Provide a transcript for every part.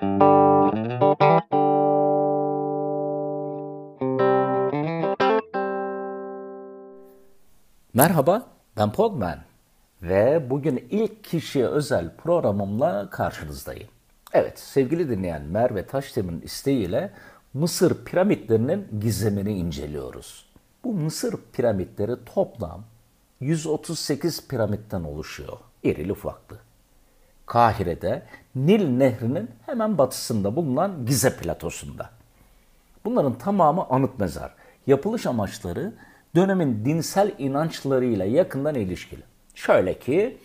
Merhaba, ben Pogman ve bugün ilk kişiye özel programımla karşınızdayım. Evet, sevgili dinleyen Merve Taşdemir'in isteğiyle Mısır piramitlerinin gizemini inceliyoruz. Bu Mısır piramitleri toplam 138 piramitten oluşuyor, irili ufaklı. Kahire'de Nil Nehri'nin hemen batısında bulunan Gize platosunda. Bunların tamamı anıt mezar. Yapılış amaçları dönemin dinsel inançlarıyla yakından ilişkili. Şöyle ki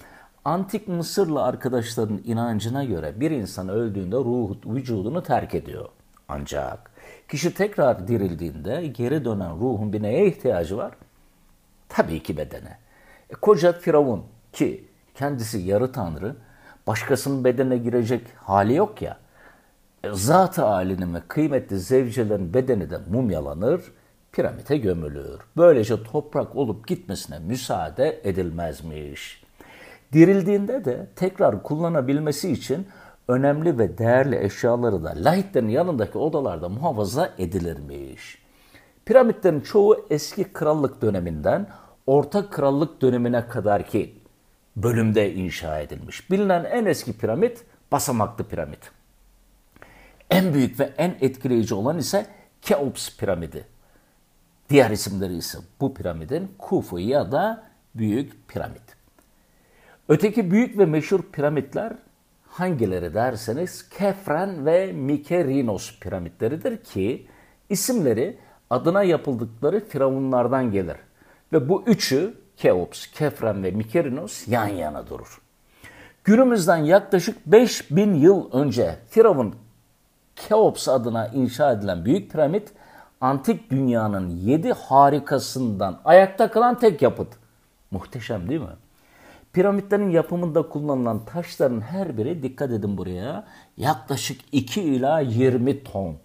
antik Mısırlı arkadaşların inancına göre bir insan öldüğünde ruhu vücudunu terk ediyor. Ancak kişi tekrar dirildiğinde geri dönen ruhun bir neye ihtiyacı var? Tabii ki bedene. E, koca Firavun ki kendisi yarı tanrı başkasının bedene girecek hali yok ya. E, Zat-ı halinin ve kıymetli zevcelerin bedeni de mumyalanır, piramite gömülür. Böylece toprak olup gitmesine müsaade edilmezmiş. Dirildiğinde de tekrar kullanabilmesi için önemli ve değerli eşyaları da lahitlerin yanındaki odalarda muhafaza edilirmiş. Piramitlerin çoğu eski krallık döneminden Orta Krallık dönemine kadar ki bölümde inşa edilmiş. Bilinen en eski piramit basamaklı piramit. En büyük ve en etkileyici olan ise Keops piramidi. Diğer isimleri ise bu piramidin Kufu ya da Büyük Piramit. Öteki büyük ve meşhur piramitler hangileri derseniz Kefren ve Mikerinos piramitleridir ki isimleri adına yapıldıkları firavunlardan gelir. Ve bu üçü Keops, Kefren ve Mikerinos yan yana durur. Günümüzden yaklaşık 5000 yıl önce Firavun Keops adına inşa edilen büyük piramit antik dünyanın yedi harikasından ayakta kalan tek yapıt. Muhteşem değil mi? Piramitlerin yapımında kullanılan taşların her biri dikkat edin buraya yaklaşık 2 ila 20 ton.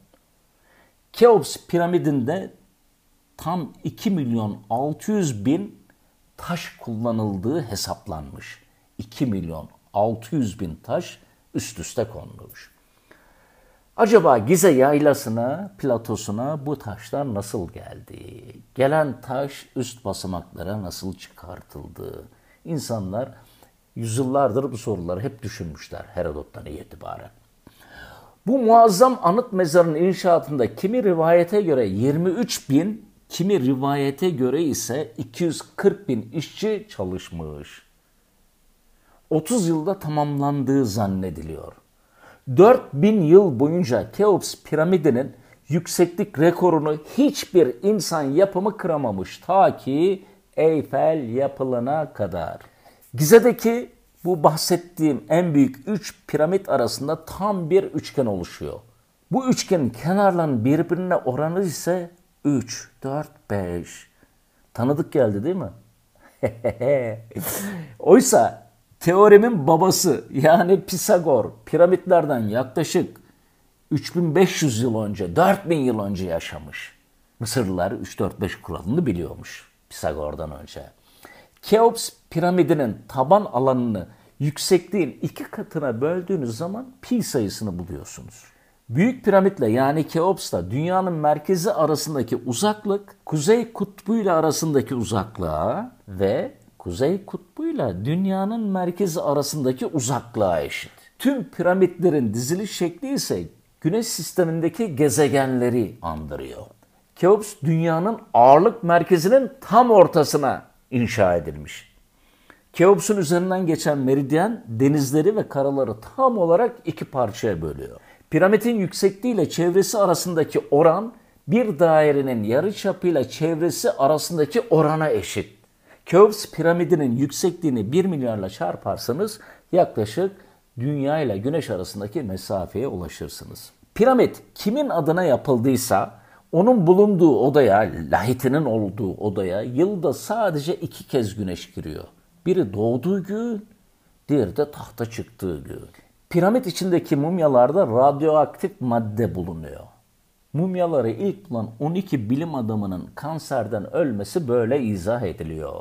Keops piramidinde tam 2 milyon 600 bin taş kullanıldığı hesaplanmış. 2 milyon 600 bin taş üst üste konmuş. Acaba Gize yaylasına, platosuna bu taşlar nasıl geldi? Gelen taş üst basamaklara nasıl çıkartıldı? İnsanlar yüzyıllardır bu soruları hep düşünmüşler Herodot'tan itibaren. Bu muazzam anıt mezarın inşaatında kimi rivayete göre 23 bin, kimi rivayete göre ise 240 bin işçi çalışmış. 30 yılda tamamlandığı zannediliyor. 4000 yıl boyunca Keops piramidinin yükseklik rekorunu hiçbir insan yapımı kıramamış ta ki Eyfel yapılana kadar. Gize'deki bu bahsettiğim en büyük üç piramit arasında tam bir üçgen oluşuyor. Bu üçgenin kenarlarının birbirine oranı ise 3, 4, 5. Tanıdık geldi değil mi? Oysa teoremin babası yani Pisagor piramitlerden yaklaşık 3500 yıl önce, 4000 yıl önce yaşamış. Mısırlılar 3-4-5 kuralını biliyormuş Pisagor'dan önce. Keops piramidinin taban alanını yüksekliğin iki katına böldüğünüz zaman pi sayısını buluyorsunuz. Büyük piramitle yani Keops'la dünyanın merkezi arasındaki uzaklık kuzey kutbuyla arasındaki uzaklığa ve kuzey kutbuyla dünyanın merkezi arasındaki uzaklığa eşit. Tüm piramitlerin diziliş şekli ise güneş sistemindeki gezegenleri andırıyor. Keops dünyanın ağırlık merkezinin tam ortasına inşa edilmiş. Keops'un üzerinden geçen meridyen denizleri ve karaları tam olarak iki parçaya bölüyor. Piramidin yüksekliği ile çevresi arasındaki oran bir dairenin yarı çapıyla çevresi arasındaki orana eşit. Keops piramidinin yüksekliğini 1 milyarla çarparsanız yaklaşık Dünya ile Güneş arasındaki mesafeye ulaşırsınız. Piramit kimin adına yapıldıysa onun bulunduğu odaya, lahitinin olduğu odaya yılda sadece iki kez güneş giriyor. Biri doğduğu gün, diğeri de tahta çıktığı gün. Piramit içindeki mumyalarda radyoaktif madde bulunuyor. Mumyaları ilk bulan 12 bilim adamının kanserden ölmesi böyle izah ediliyor.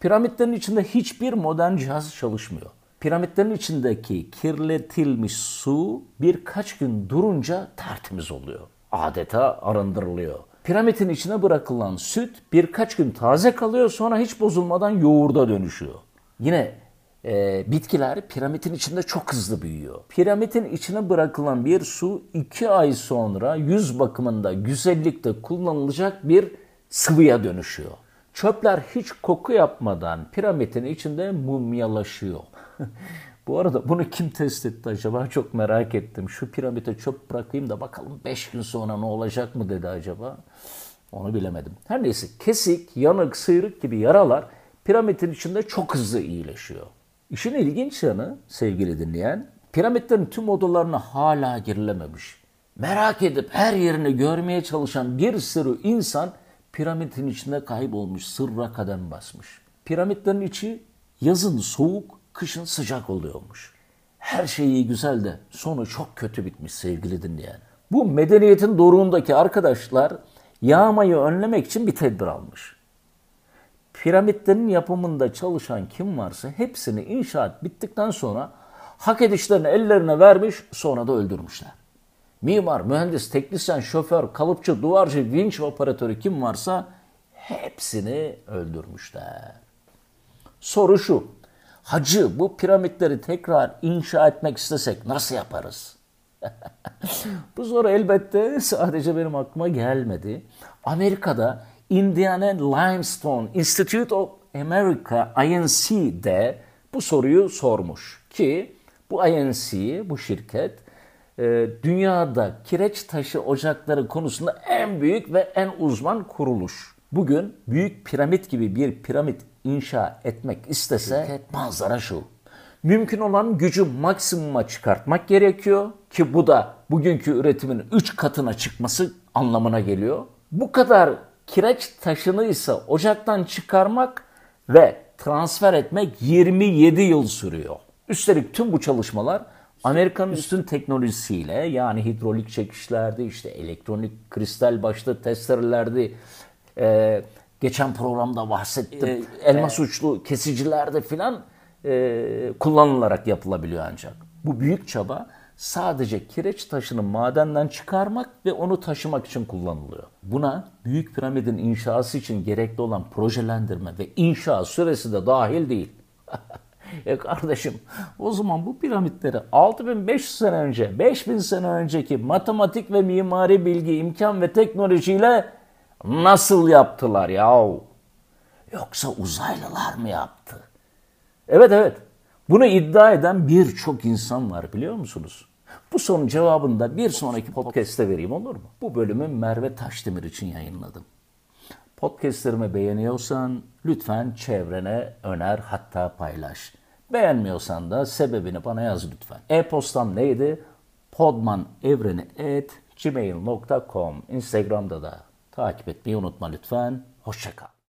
Piramitlerin içinde hiçbir modern cihaz çalışmıyor. Piramitlerin içindeki kirletilmiş su birkaç gün durunca tertemiz oluyor. Adeta arındırılıyor. Piramidin içine bırakılan süt birkaç gün taze kalıyor sonra hiç bozulmadan yoğurda dönüşüyor. Yine e, bitkiler piramidin içinde çok hızlı büyüyor. Piramidin içine bırakılan bir su iki ay sonra yüz bakımında güzellikte kullanılacak bir sıvıya dönüşüyor. Çöpler hiç koku yapmadan piramidin içinde mumyalaşıyor. Bu arada bunu kim test etti acaba? Çok merak ettim. Şu piramide çöp bırakayım da bakalım 5 gün sonra ne olacak mı dedi acaba? Onu bilemedim. Her neyse kesik, yanık, sıyrık gibi yaralar piramidin içinde çok hızlı iyileşiyor. İşin ilginç yanı sevgili dinleyen, piramitlerin tüm odalarına hala girilememiş. Merak edip her yerini görmeye çalışan bir sürü insan piramidin içinde kaybolmuş, sırra kadem basmış. Piramitlerin içi yazın soğuk, kışın sıcak oluyormuş. Her şey iyi güzel de sonu çok kötü bitmiş sevgili dinleyen. Bu medeniyetin doruğundaki arkadaşlar yağmayı önlemek için bir tedbir almış. Piramitlerin yapımında çalışan kim varsa hepsini inşaat bittikten sonra hak edişlerini ellerine vermiş sonra da öldürmüşler. Mimar, mühendis, teknisyen, şoför, kalıpçı, duvarcı, vinç operatörü kim varsa hepsini öldürmüşler. Soru şu. Hacı bu piramitleri tekrar inşa etmek istesek nasıl yaparız? bu soru elbette sadece benim aklıma gelmedi. Amerika'da Indiana Limestone Institute of America INC'de bu soruyu sormuş ki bu INC, bu şirket e, dünyada kireç taşı ocakları konusunda en büyük ve en uzman kuruluş. Bugün büyük piramit gibi bir piramit inşa etmek istese şirket manzara şu. Mümkün olan gücü maksimuma çıkartmak gerekiyor ki bu da bugünkü üretimin 3 katına çıkması anlamına geliyor. Bu kadar kireç taşını ise ocaktan çıkarmak ve transfer etmek 27 yıl sürüyor. Üstelik tüm bu çalışmalar Amerika'nın üstün teknolojisiyle yani hidrolik çekişlerdi, işte elektronik kristal başlı testerelerdi, ee, geçen programda bahsettim. Ee, elmas uçlu kesicilerde filan e, kullanılarak yapılabiliyor ancak. Bu büyük çaba sadece kireç taşını madenden çıkarmak ve onu taşımak için kullanılıyor. Buna büyük piramidin inşası için gerekli olan projelendirme ve inşa süresi de dahil değil. e kardeşim o zaman bu piramitleri 6500 sene önce, 5000 sene önceki matematik ve mimari bilgi, imkan ve teknolojiyle nasıl yaptılar yahu? Yoksa uzaylılar mı yaptı? Evet evet. Bunu iddia eden birçok insan var biliyor musunuz? Bu sorunun cevabını da bir sonraki podcast'te vereyim olur mu? Bu bölümü Merve Taşdemir için yayınladım. Podcast'lerimi beğeniyorsan lütfen çevrene öner hatta paylaş. Beğenmiyorsan da sebebini bana yaz lütfen. E-postam neydi? podmanevreni.gmail.com Instagram'da da takip etmeyi unutma lütfen. Hoşçakal.